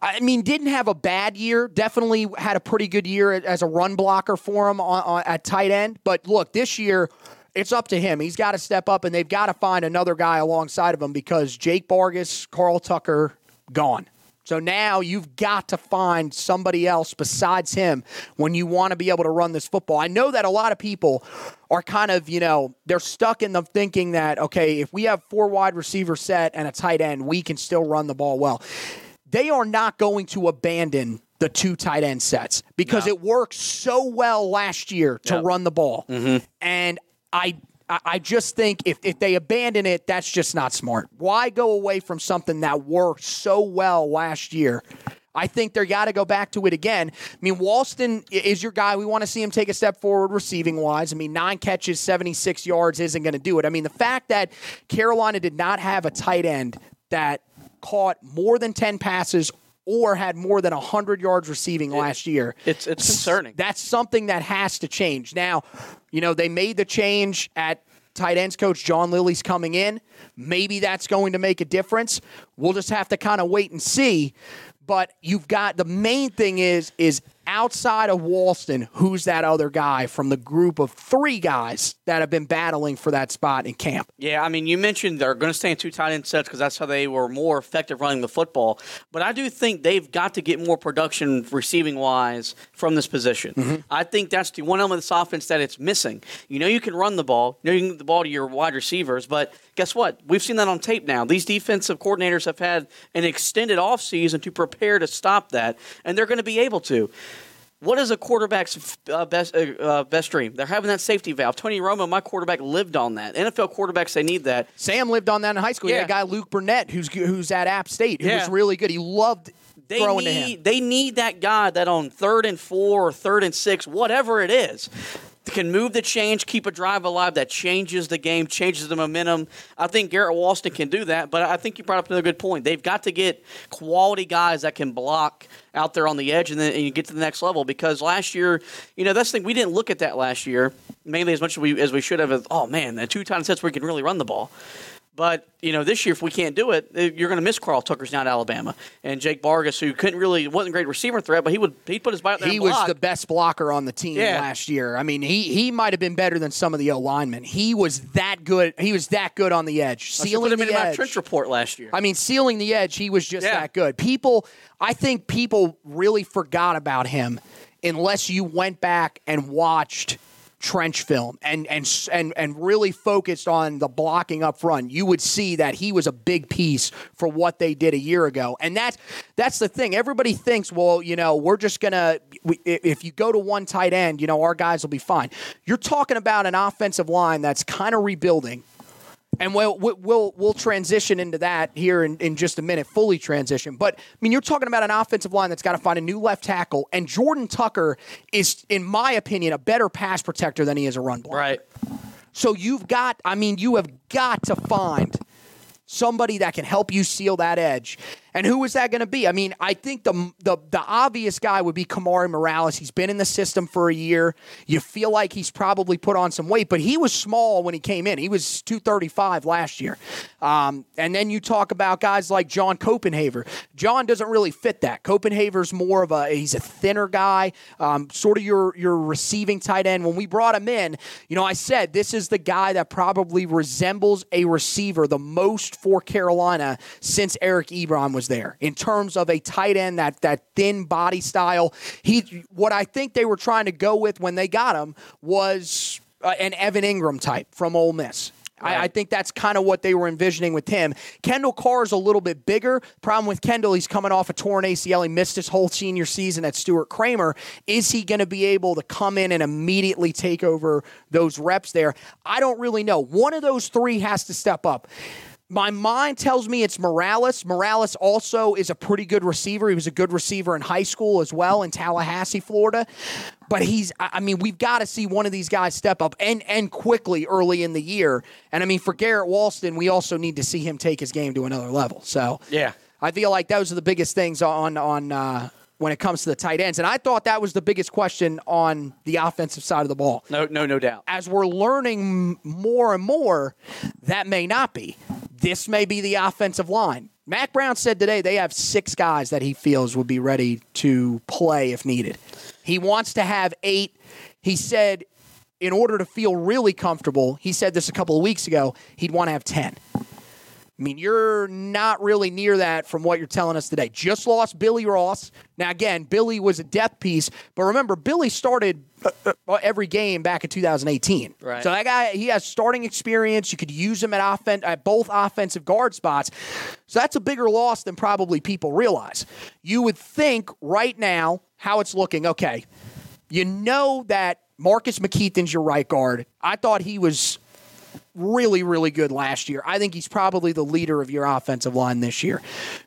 I mean, didn't have a bad year. Definitely had a pretty good year as a run blocker for him on, on, at tight end. But look, this year. It's up to him. He's got to step up, and they've got to find another guy alongside of him because Jake Bargas, Carl Tucker, gone. So now you've got to find somebody else besides him when you want to be able to run this football. I know that a lot of people are kind of, you know, they're stuck in the thinking that, okay, if we have four wide receiver set and a tight end, we can still run the ball well. They are not going to abandon the two tight end sets because it worked so well last year to Yep. run the ball. Mm-hmm. And I I- just think if, if they abandon it, that's just not smart. Why go away from something that worked so well last year? I think they got to go back to it again. I mean, Walston is your guy. We want to see him take a step forward receiving wise. I mean, nine catches, 76 yards isn't going to do it. I mean, the fact that Carolina did not have a tight end that caught more than 10 passes or had more than 100 yards receiving last year. It's it's concerning. That's something that has to change. Now, you know, they made the change at tight ends coach John Lilly's coming in. Maybe that's going to make a difference. We'll just have to kind of wait and see. But you've got the main thing is is outside of Walston, who's that other guy from the group of three guys that have been battling for that spot in camp? Yeah, I mean, you mentioned they're going to stay in two tight end sets because that's how they were more effective running the football. But I do think they've got to get more production receiving wise from this position. Mm-hmm. I think that's the one element of this offense that it's missing. You know, you can run the ball, you know, you can get the ball to your wide receivers, but guess what? We've seen that on tape now. These defensive coordinators have had an extended offseason to prepare to stop that, and they're going to be able to. What is a quarterback's uh, best uh, uh, best dream? They're having that safety valve. Tony Romo, my quarterback, lived on that. NFL quarterbacks, they need that. Sam lived on that in high school. Yeah, Yeah. a guy Luke Burnett, who's who's at App State, who Yeah. was really good. He loved They throwing to him. they need that guy that on third and four or third and six, whatever it is, can move the change, keep a drive alive that changes the game, changes the momentum. I think Garrett Walston can do that, but I think you brought up another good point. They've got to get quality guys that can block out there on the edge and then and you get to the next level because last year, you know, that's the thing we didn't look at that last year mainly as much as we as we should have. As, oh man, the two times sets where we can really run the ball. But you know, this year if we can't do it, eh, you're going to miss Carl Tucker's down at Alabama and Jake Bargas, who couldn't really wasn't a great receiver threat, but he would he put his body out there. He was block. the best blocker on the team Yeah. last year. I mean, he he might have been better than some of the O linemen. He was that good. He was that good on the edge, sealing put him the in my edge. trench report last year. I mean, sealing the edge, he was just Yeah. that good. People, I think people really forgot about him unless you went back and watched trench film and and and and really focused on the blocking up front you would see that he was a big piece for what they did a year ago. And that's that's the thing. Everybody thinks well you know we're just gonna we, if you go to one tight end you know our guys will be fine. You're talking about an offensive line that's kind of rebuilding and we'll, we'll we'll transition into that here in, in just a minute, fully transition. But I mean, you're talking about an offensive line that's got to find a new left tackle, and Jordan Tucker is, in my opinion, a better pass protector than he is a run blocker. right. So you've got, I mean, you have got to find somebody that can help you seal that edge. And who is that going to be? I mean, I think the, the the obvious guy would be Kamari Morales. He's been in the system for a year. You feel like he's probably put on some weight, but he was small when he came in. He was 235 last year. Um, and then you talk about guys like John Copenhaver. John doesn't really fit that. Copenhaver's more of a he's a thinner guy, um, sort of your your receiving tight end. When we brought him in, you know, I said this is the guy that probably resembles a receiver the most for Carolina since Eric Ebron was there in terms of a tight end that that thin body style. He what I think they were trying to go with when they got him was uh, an Evan Engram type from Ole Miss. I, I think that's kind of what they were envisioning with him. Kendall Karr is a little bit bigger. Problem with Kendall, he's coming off a torn ACL. He missed his whole senior season at Stuart Cramer. Is he going to be able to come in and immediately take over those reps there? I don't really know. One of those three has to step up. My mind tells me it's Morales. Morales also is a pretty good receiver. He was a good receiver in high school as well in Tallahassee, Florida. But he's I mean, we've got to see one of these guys step up and and quickly early in the year. And I mean, for Garrett Walston, we also need to see him take his game to another level. So Yeah. I feel like those are the biggest things on on uh, when it comes to the tight ends. And I thought that was the biggest question on the offensive side of the ball No, no, no doubt. as we're learning more and more, that may not be. This may be the offensive line. Mack Brown said today they have six guys that he feels would be ready to play if needed. He wants to have eight. He said, in order to feel really comfortable, he said this a couple of weeks ago, he'd want to have 10. I mean, you're not really near that from what you're telling us today. Just lost Billy Ross. Now, again, Billy was a depth piece, but remember, Billy started uh, uh, every game back in 2018. Right. So that guy, he has starting experience. You could use him at offen- at both offensive guard spots. So that's a bigger loss than probably people realize. You would think right now how it's looking. Okay, you know that Marcus McKethan's your right guard. I thought he was really, really good last year. I think he's probably the leader of your offensive line this year.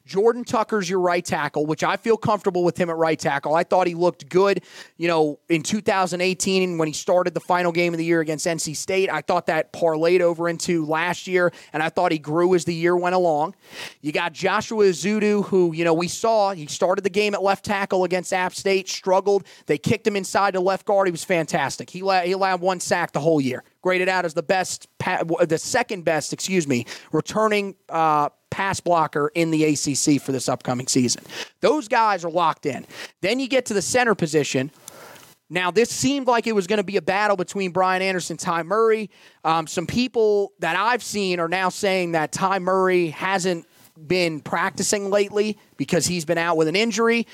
Jordan Tucker's your right tackle, which I feel comfortable with him at right tackle. I thought he looked good, you know, in 2018 when he started the final game of the year against NC State. I thought that parlayed over into last year, and I thought he grew as the year went along. You got Joshua Ezeudu, who, you know, we saw he started the game at left tackle against App State, struggled. They kicked him inside to left guard. He was fantastic. He, he allowed one sack the whole year. Graded out as the best, the second best, excuse me, returning uh, pass blocker in the ACC for this upcoming season. Those guys are locked in. Then you get to the center position. Now, this seemed like it was going to be a battle between Brian Anderson and Ty Murray. Um, some people that I've seen are now saying that Ty Murray hasn't been practicing lately because he's been out with an injury.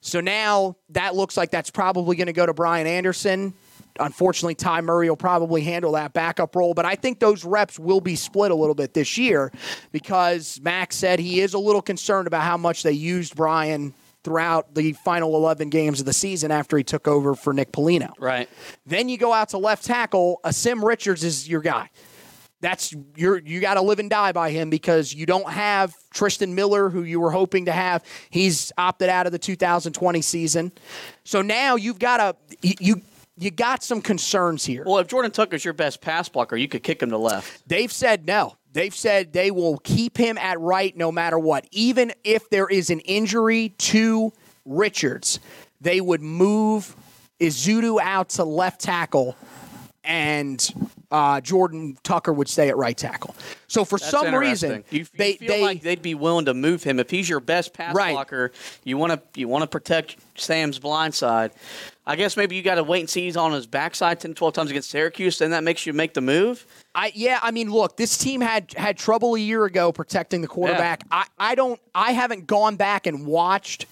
So now that looks like that's probably going to go to Brian Anderson. Unfortunately, Ty Murray will probably handle that backup role, but I think those reps will be split a little bit this year because Mack said he is a little concerned about how much they used Brian throughout the final 11 games of the season after he took over for Nick Polino. Right. Then you go out to left tackle. Asim Richards is your guy. That's you're you got to live and die by him because you don't have Tristan Miller, who you were hoping to have. He's opted out of the 2020 season. So now you've got to you you got some concerns here. Well, if Jordan Tucker's your best pass blocker, you could kick him to left. They've said no. They've said they will keep him at right no matter what. Even if there is an injury to Richards, they would move Ezeudu out to left tackle and uh, Jordan Tucker would stay at right tackle. So for That's some reason, you, you they feel they like they'd be willing to move him if he's your best pass Right. blocker. You want to you want to protect Sam's blind side. I guess maybe you got to wait and see he's on his backside 10, 12 times against Syracuse. Then that makes you make the move. I yeah, I mean, look, this team had had trouble a year ago protecting the quarterback. I I don't I haven't gone back and watched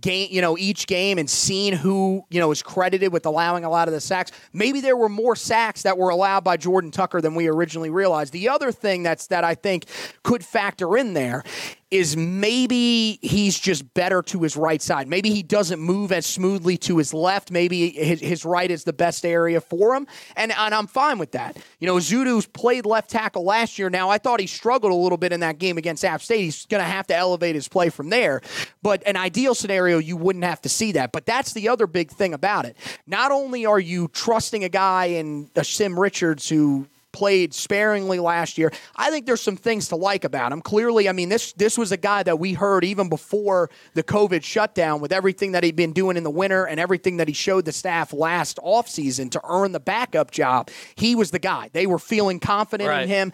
game, you know, each game and seen who, you know, is credited with allowing a lot of the sacks. Maybe there were more sacks that were allowed by Jordan Tucker than we originally realized. The other thing that's that I think could factor in there is maybe he's just better to his right side. Maybe he doesn't move as smoothly to his left. Maybe his, his right is the best area for him. And, and I'm fine with that. You know, Ezeudu's played left tackle last year. Now, I thought he struggled a little bit in that game against App State. He's going to have to elevate his play from there. But an ideal scenario, you wouldn't have to see that. But that's the other big thing about it. Not only are you trusting a guy in Asim Richards who played sparingly last year. I think there's some things to like about him. Clearly, I mean this this was a guy that we heard even before the COVID shutdown with everything that he'd been doing in the winter and everything that he showed the staff last offseason to earn the backup job. He was the guy. They were feeling confident Right. in him.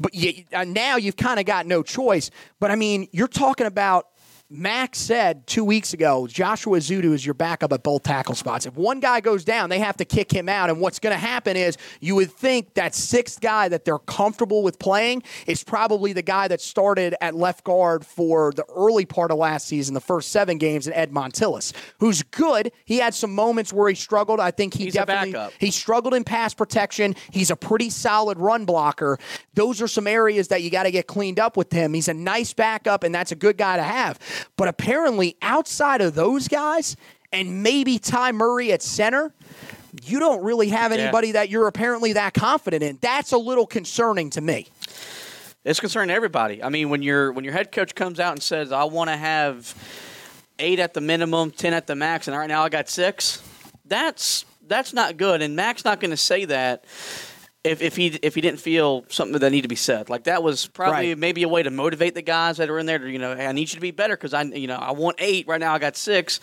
But you, uh, now you've kind of got no choice. But I mean, you're talking about Mack said two weeks ago, Joshua Ezeudu is your backup at both tackle spots. If one guy goes down, they have to kick him out. And what's going to happen is you would think that sixth guy that they're comfortable with playing is probably the guy that started at left guard for the early part of last season, the first seven games, and Ed Montilus, who's good. He had some moments where he struggled. I think he He's a definitely backup. he struggled in pass protection. He's a pretty solid run blocker. Those are some areas that you got to get cleaned up with him. He's a nice backup, and that's a good guy to have. But apparently, outside of those guys, and maybe Ty Murray at center, you don't really have anybody that you're apparently that confident in. That's a little concerning to me. It's concerning everybody. I mean, when your when your head coach comes out and says, "I want to have eight at the minimum, ten at the max," and right now I got six, that's that's not good. And Mack's not going to say that if, if he if he didn't feel something that needed to be said. Like that was probably Right. maybe a way to motivate the guys that are in there. To, you know, hey, I need you to be better because I you know I want eight right now. I got six,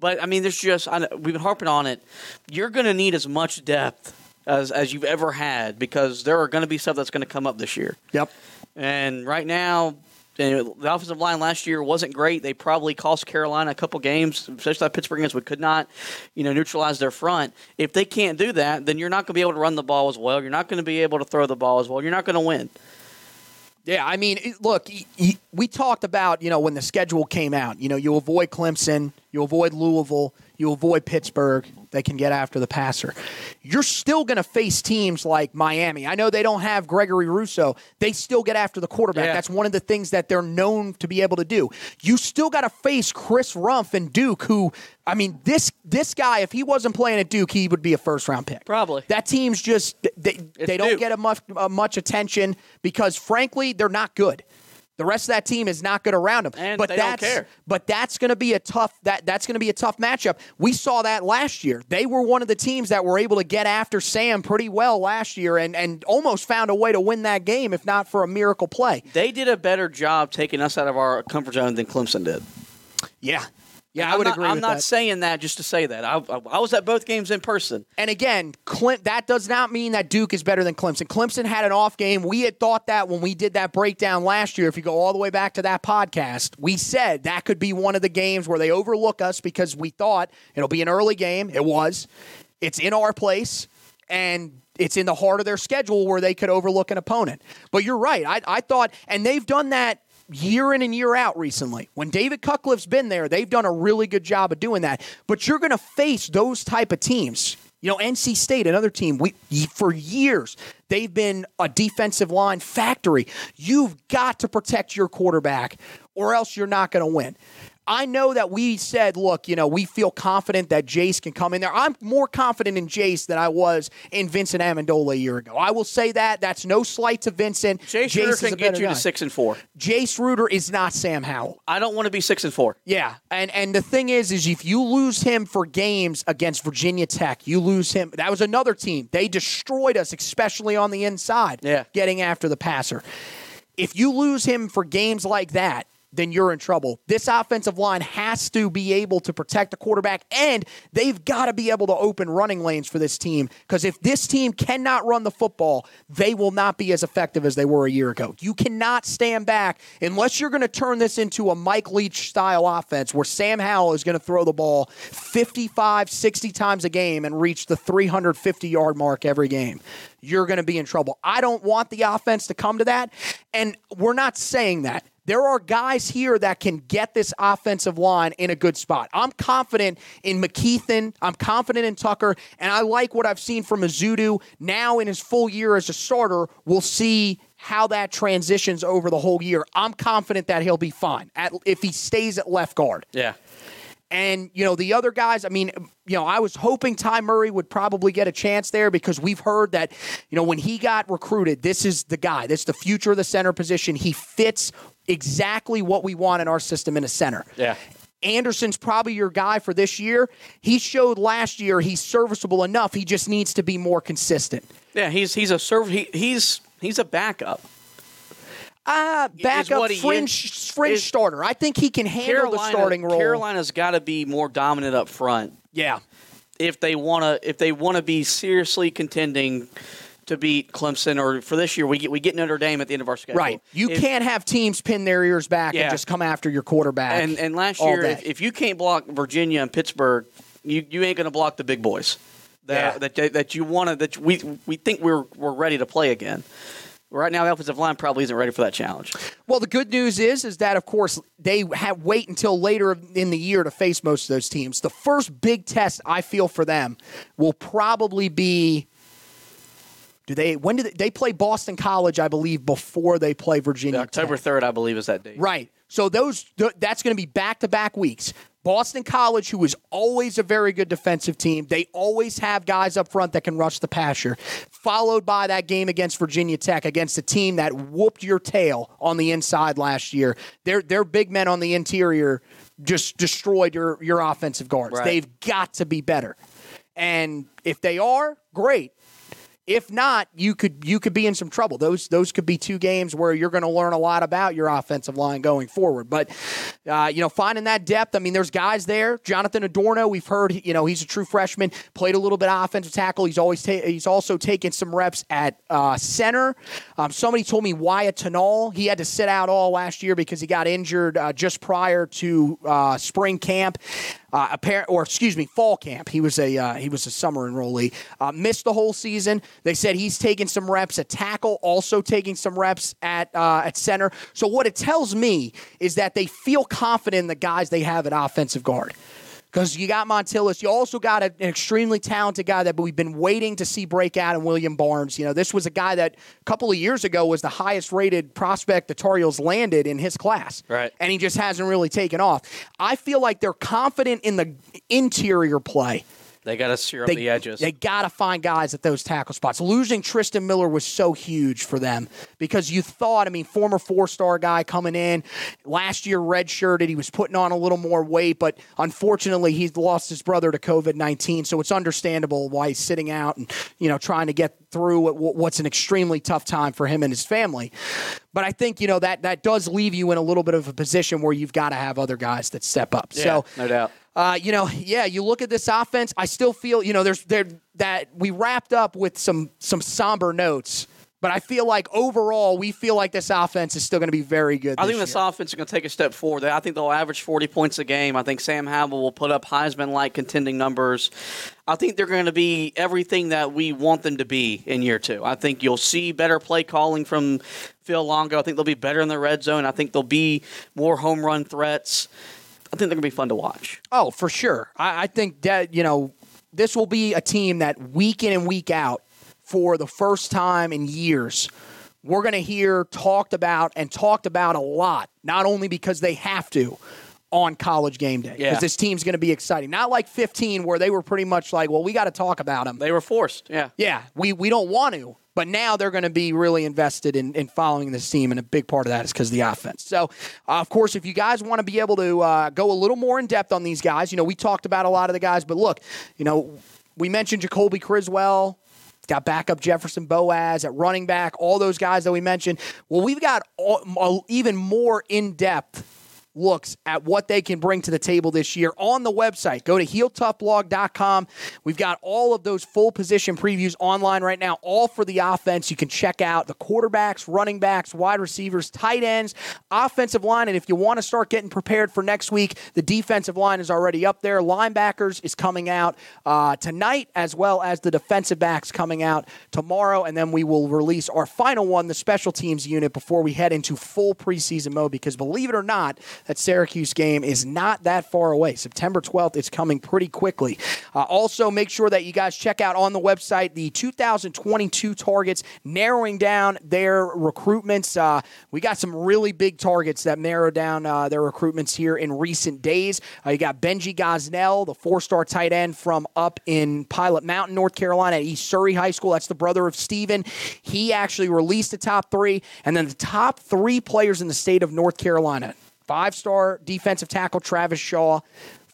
but I mean, there's just I, we've been harping on it. You're going to need as much depth as as you've ever had because there are going to be stuff that's going to come up this year. Yep. And right now, the offensive line last year wasn't great. They probably cost Carolina a couple games, especially Pittsburgh against. We could not, you know, neutralize their front. If they can't do that, then you're not going to be able to run the ball as well. You're not going to be able to throw the ball as well. You're not going to win. Yeah, I mean, look, we talked about, you know, when the schedule came out, you know, you avoid Clemson, you avoid Louisville, you avoid Pittsburgh. They can get after the passer. You're still going to face teams like Miami. I know they don't have Gregory Rousseau. They still get after the quarterback. Yeah. That's one of the things that they're known to be able to do. You still got to face Chris Rumph and Duke, who, I mean, this this guy, if he wasn't playing at Duke, he would be a first round pick. Probably. That team's just they, they don't Duke. get a much uh, much attention because frankly they're not good. The rest of that team is not good around them. And but they don't that's care. but that's going to be a tough that that's going to be a tough matchup. We saw that last year. They were one of the teams that were able to get after Sam pretty well last year and and almost found a way to win that game if not for a miracle play. They did a better job taking us out of our comfort zone than Clemson did. Yeah. Yeah, I would not, agree I'm not that. saying that just to say that. I, I, I was at both games in person. And again, Clint, that does not mean that Duke is better than Clemson. Clemson had an off game. We had thought that when we did that breakdown last year. If you go all the way back to that podcast, we said that could be one of the games where they overlook us because we thought it'll be an early game. It was. It's in our place, and it's in the heart of their schedule where they could overlook an opponent. But you're right. I, I thought, and they've done that year in and year out recently. When David Cutcliffe's been there, they've done a really good job of doing that. But you're going to face those type of teams. You know, NC State, another team, we for years they've been a defensive line factory. You've got to protect your quarterback, or else you're not going to win. I know that we said, look, you know, we feel confident that Jace can come in there. I'm more confident in Jace than I was in Vincent Amendola a year ago. I will say that. That's no slight to Vincent. Jace Ruder is can get you guy. to six and four. Jace Ruder is not Sam Howell. I don't want to be six and four. Yeah, and and the thing is, is if you lose him for games against Virginia Tech, you lose him. That was another team. They destroyed us, especially on the inside. Yeah. getting after the passer. If you lose him for games like that, then you're in trouble. This offensive line has to be able to protect the quarterback, and they've got to be able to open running lanes for this team. Because if this team cannot run the football, they will not be as effective as they were a year ago. You cannot stand back unless you're going to turn this into a Mike Leach style offense where Sam Howell is going to throw the ball 55, 60 times a game and reach the 350 yard mark every game. You're going to be in trouble. I don't want the offense to come to that, and we're not saying that. There are guys here that can get this offensive line in a good spot. I'm confident in McKethan. I'm confident in Tucker. And I like what I've seen from Ezeudu. Now, in his full year as a starter, we'll see how that transitions over the whole year. I'm confident that he'll be fine at, if he stays at left guard. Yeah. And, you know, the other guys, I mean, you know, I was hoping Ty Murray would probably get a chance there because we've heard that, you know, when he got recruited, this is the guy. This is the future of the center position. He fits exactly what we want in our system in a center. Yeah. Anderson's probably your guy for this year. He showed last year he's serviceable enough. He just needs to be more consistent. Yeah, he's he's a serv- he, he's he's a backup. Ah, backup he fringe fringe starter. I think he can handle Carolina, the starting role. Carolina's got to be more dominant up front Yeah. if they want to if they want to be seriously contending to beat Clemson or for this year we get we get Notre Dame at the end of our schedule. Right. You If- can't have teams pin their ears back Yeah. and just come after your quarterback. And and last year, if, if you can't block Virginia and Pittsburgh, you, you ain't going to block the big boys. That Yeah. that, that you want to that we we think we're we're ready to play again. Right now, the offensive line probably isn't ready for that challenge. Well, the good news is, is that of course they have wait until later in the year to face most of those teams. The first big test I feel for them will probably be. Do they? When do they, they play Boston College? I believe before they play Virginia. October third, I believe, is that date. Right. So those th- that's going to be back to back weeks. Boston College, who is always a very good defensive team, they always have guys up front that can rush the passer. Followed by that game against Virginia Tech, against a team that whooped your tail on the inside last year. Their their big men on the interior just destroyed your your offensive guards. Right. They've got to be better. And if they are, great. If not, you could you could be in some trouble. Those those could be two games where you're going to learn a lot about your offensive line going forward. But uh, you know, finding that depth. I mean, there's guys there. Jonathan Adorno, we've heard. You know, he's a true freshman. Played a little bit of offensive tackle. He's always ta- he's also taken some reps at uh, center. Um, somebody told me Wyatt Tanal. He had to sit out all last year because he got injured uh, just prior to uh, spring camp. Uh, apparent, or excuse me, fall camp. He was a uh, he was a summer enrollee. Uh, missed the whole season. They said he's taking some reps at tackle, also taking some reps at uh, at center. So what it tells me is that they feel confident in the guys they have at offensive guard. Because you got Montilus, you also got an extremely talented guy that we've been waiting to see break out in William Barnes. You know, this was a guy that a couple of years ago was the highest rated prospect the Tar Heels landed in his class. Right. And he just hasn't really taken off. I feel like they're confident in the interior play. They got to sear up they, the edges. They got to find guys at those tackle spots. Losing Tristan Miller was so huge for them because you thought, I mean, former four star guy coming in last year, redshirted. He was putting on a little more weight, but unfortunately, he's lost his brother to COVID 19. So it's understandable why he's sitting out and, you know, trying to get through what's an extremely tough time for him and his family. But I think, you know, that, that does leave you in a little bit of a position where you've got to have other guys that step up. Yeah, so, no doubt. Uh, you know, yeah, you look at this offense. I still feel, you know, there's there that we wrapped up with some some somber notes, but I feel like overall we feel like this offense is still going to be very good. I think year. this offense is going to take a step forward. I think they'll average 40 points a game. I think Sam Howell will put up Heisman-like contending numbers. I think they're going to be everything that we want them to be in year two. I think you'll see better play calling from Phil Longo. I think they'll be better in the red zone. I think there'll be more home run threats. I think they're going to be fun to watch. Oh, for sure. I, I think that, you know, this will be a team that week in and week out, for the first time in years, we're going to hear talked about and talked about a lot, not only because they have to on college game day, because Yeah. this team's going to be exciting. Not like 15, where they were pretty much like, well, we got to talk about them. They were forced, yeah. Yeah, we, we don't want to. But now they're going to be really invested in, in following this team, and a big part of that is because the offense. So, uh, of course, if you guys want to be able to uh, go a little more in depth on these guys, you know, we talked about a lot of the guys, but look, you know, we mentioned Jacoby Criswell, got backup Jefferson Boaz at running back, all those guys that we mentioned. Well, we've got all, even more in depth looks at what they can bring to the table this year on the website. Go to heeltoughblog.com. We've got all of those full position previews online right now, all for the offense. You can check out the quarterbacks, running backs, wide receivers, tight ends, offensive line. And if you want to start getting prepared for next week, the defensive line is already up there. Linebackers is coming out uh, tonight, as well as the defensive backs coming out tomorrow. And then we will release our final one, the special teams unit, before we head into full preseason mode. Because believe it or not, that Syracuse game is not that far away. September 12th, it's coming pretty quickly. Uh, also, make sure that you guys check out on the website the 2022 targets, narrowing down their recruitments. Uh, we got some really big targets that narrow down uh, their recruitments here in recent days. Uh, you got Benji Gosnell, the four star tight end from up in Pilot Mountain, North Carolina at East Surry High School. That's the brother of Stephen. He actually released the top three, and then the top three players in the state of North Carolina. Five star defensive tackle Travis Shaw,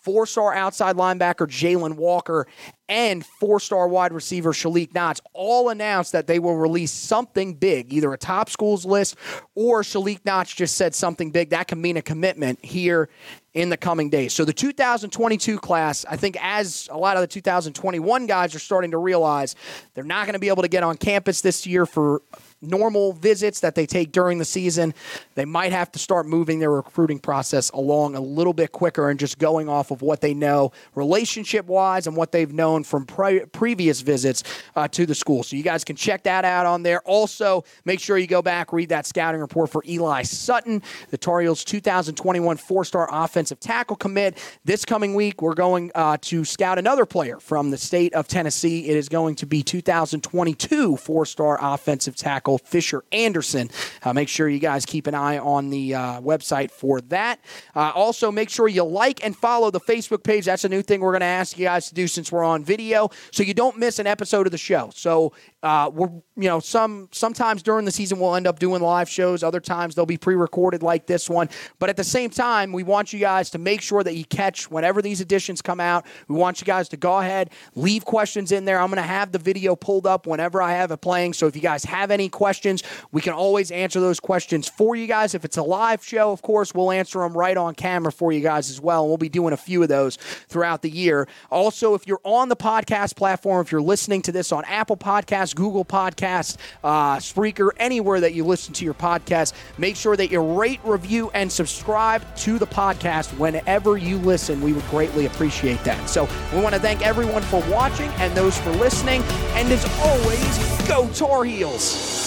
four star outside linebacker Jalen Walker, and four star wide receiver Shalik Knotts all announced that they will release something big, either a top schools list or Shalik Knotts just said something big. That can mean a commitment here in the coming days. So the 2022 class, I think as a lot of the 2021 guys are starting to realize they're not going to be able to get on campus this year for normal visits that they take during the season, they might have to start moving their recruiting process along a little bit quicker and just going off of what they know relationship wise and what they've known from pre- previous visits uh, to the school. So you guys can check that out on there. Also, make sure you go back, read that scouting report for Eli Sutton, the Tar Heels 2021 four star offensive tackle commit. This coming week, we're going uh, to scout another player from the state of Tennessee. It is going to be 2022 four star offensive tackle Fisher Anderson. Uh, make sure you guys keep an eye on the uh, website for that. Uh, also, make sure you like and follow the Facebook page. That's a new thing we're going to ask you guys to do since we're on video, so you don't miss an episode of the show. So uh, we're you know some sometimes during the season we'll end up doing live shows. Other times they'll be pre-recorded like this one. But at the same time, we want you guys to make sure that you catch whenever these editions come out. We want you guys to go ahead, leave questions in there. I'm going to have the video pulled up whenever I have it playing. So if you guys have any questions, we can always answer those questions for you guys. If it's a live show, of course, we'll answer them right on camera for you guys as well. And we'll be doing a few of those throughout the year. Also, if you're on the podcast platform, if you're listening to this on Apple Podcasts, Google Podcast, uh, Spreaker, anywhere that you listen to your podcast, make sure that you rate, review, and subscribe to the podcast whenever you listen. We would greatly appreciate that. So we want to thank everyone for watching and those for listening. And as always, go Tar Heels!